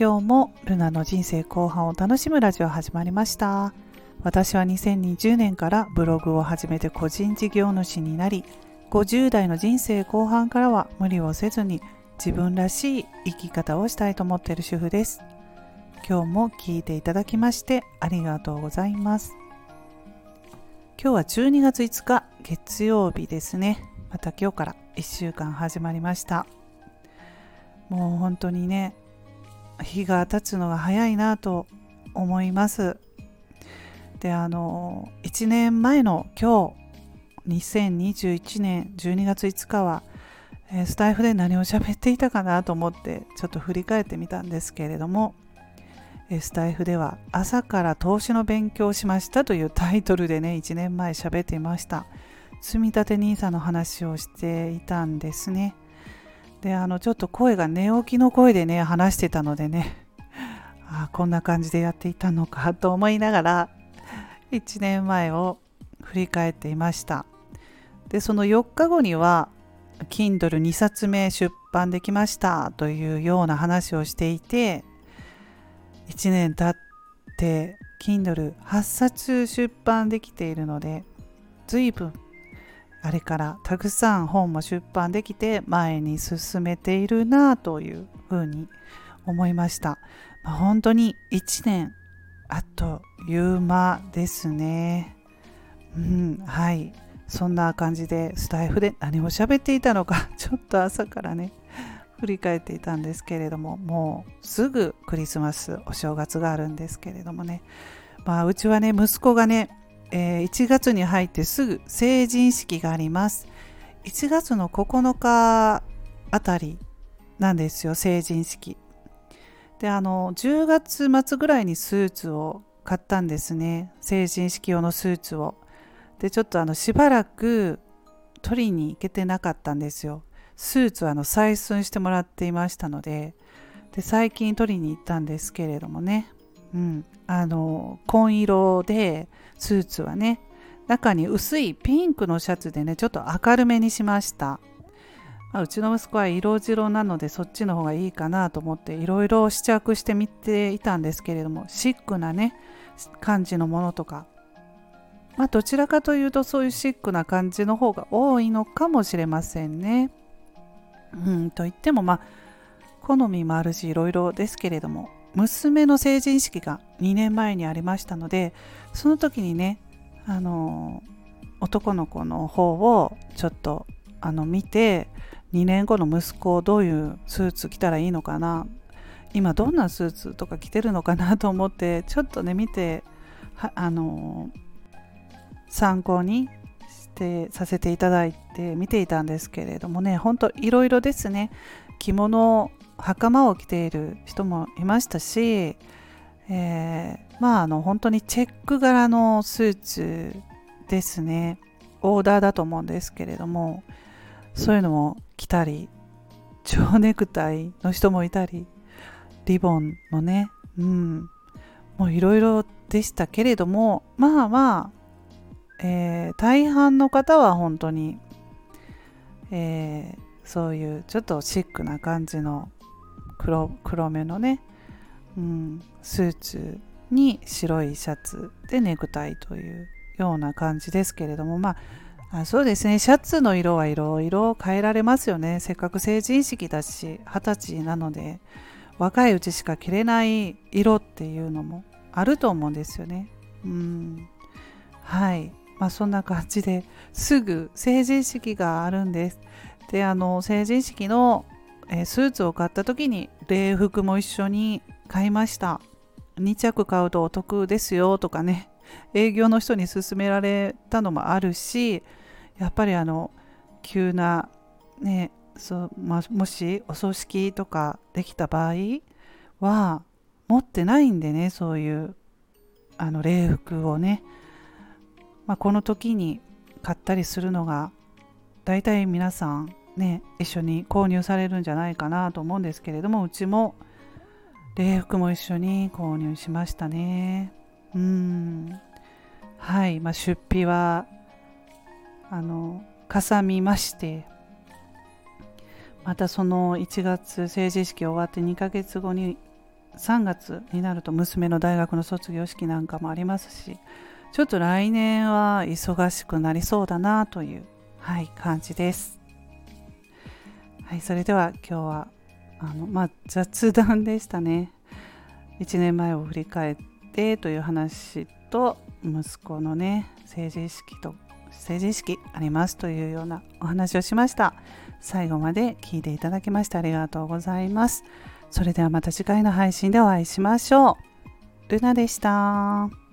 今日もルナの人生後半を楽しむラジオ始まりました。私は2020年からブログを始めて個人事業主になり50代の人生後半からは無理をせずに自分らしい生き方をしたいと思っている主婦です。今日も聞いていただきましてありがとうございます。今日は12月5日月曜日ですね。また今日から1週間始まりました。もう本当にね日が経つのが早いなと思います。であの1年前の今日2021年12月5日は、スタイフで何を喋っていたかなと思ってちょっと振り返ってみたんですけれども、スタイフでは「朝から投資の勉強をしました」というタイトルでね1年前喋っていました。積立 NISA の話をしていたんですね。であのちょっと声が寝起きの声でね話してたのでね あこんな感じでやっていたのかと思いながら1年前を振り返っていました。でその4日後には Kindle2 冊目出版できましたというような話をしていて1年経って Kindle8 冊出版できているので随分あれからたくさん本も出版できて前に進めているなというふうに思いました、まあ、本当に1年あっという間ですね。うんはい。そんな感じでスタイフで何を喋っていたのかちょっと朝からね振り返っていたんですけれどももうすぐクリスマスお正月があるんですけれどもね。まあうちはね息子がねえー、1月に入ってすぐ成人式があります。1月の9日あたりなんですよ、成人式。で、あの、10月末ぐらいにスーツを買ったんですね。成人式用のスーツを。で、ちょっとあの、しばらく取りに行けてなかったんですよ。スーツはあの採寸してもらっていましたので、で最近取りに行ったんですけれどもね、うん、あの紺色でスーツはね中に薄いピンクのシャツでねちょっと明るめにしました、まあ、うちの息子は色白なのでそっちの方がいいかなと思っていろいろ試着してみていたんですけれどもシックなね感じのものとか。まあどちらかというとそういうシックな感じの方が多いのかもしれませんね。うん。と言ってもまあ好みもあるしいろいろですけれども。娘の成人式が2年前にありましたのでその時にねあの男の子の方をちょっとあの見て2年後の息子をどういうスーツ着たらいいのかな今どんなスーツとか着てるのかなと思ってちょっとね見てあの参考にしてさせていただいて見ていたんですけれどもねほんといろいろですね。着物袴を着ている人もいましたし、えー、まああの本当にチェック柄のスーツですね。オーダーだと思うんですけれどもそういうのも着たり蝶ネクタイの人もいたりリボンのねうんもういろいろでしたけれどもまあまあ、えー、大半の方は本当に、えー、そういうちょっとシックな感じの黒黒目のね、うん、スーツに白いシャツでネクタイというような感じですけれどもまあそうですね。シャツの色はいろいろ変えられますよね。せっかく成人式だし二十歳なので若いうちしか着れない色っていうのもあると思うんですよね。うん。はい。まあそんな感じですぐ成人式があるんです。であの成人式のえー、スーツを買った時に礼服も一緒に買いました。2着買うとお得ですよとかね。営業の人に勧められたのもあるしやっぱりあの急なねそうまもしお葬式とかできた場合は持ってないんでねそういうあの礼服をね、まあ、この時に買ったりするのが大体皆さんね一緒に購入されるんじゃないかなと思うんですけれどもうちも礼服も一緒に購入しましたね。うん。はい、まあ、出費はあのかさみましてまたその1月成人式終わって2ヶ月後に3月になると娘の大学の卒業式なんかもありますしちょっと来年は忙しくなりそうだなという、はい、感じです。はい、それでは今日はあの、まあ、雑談でしたね。1年前を振り返ってという話と息子のね成人式と成人式ありますというようなお話をしました最後まで聞いていただきましてありがとうございますそれではまた次回の配信でお会いしましょうルナでした。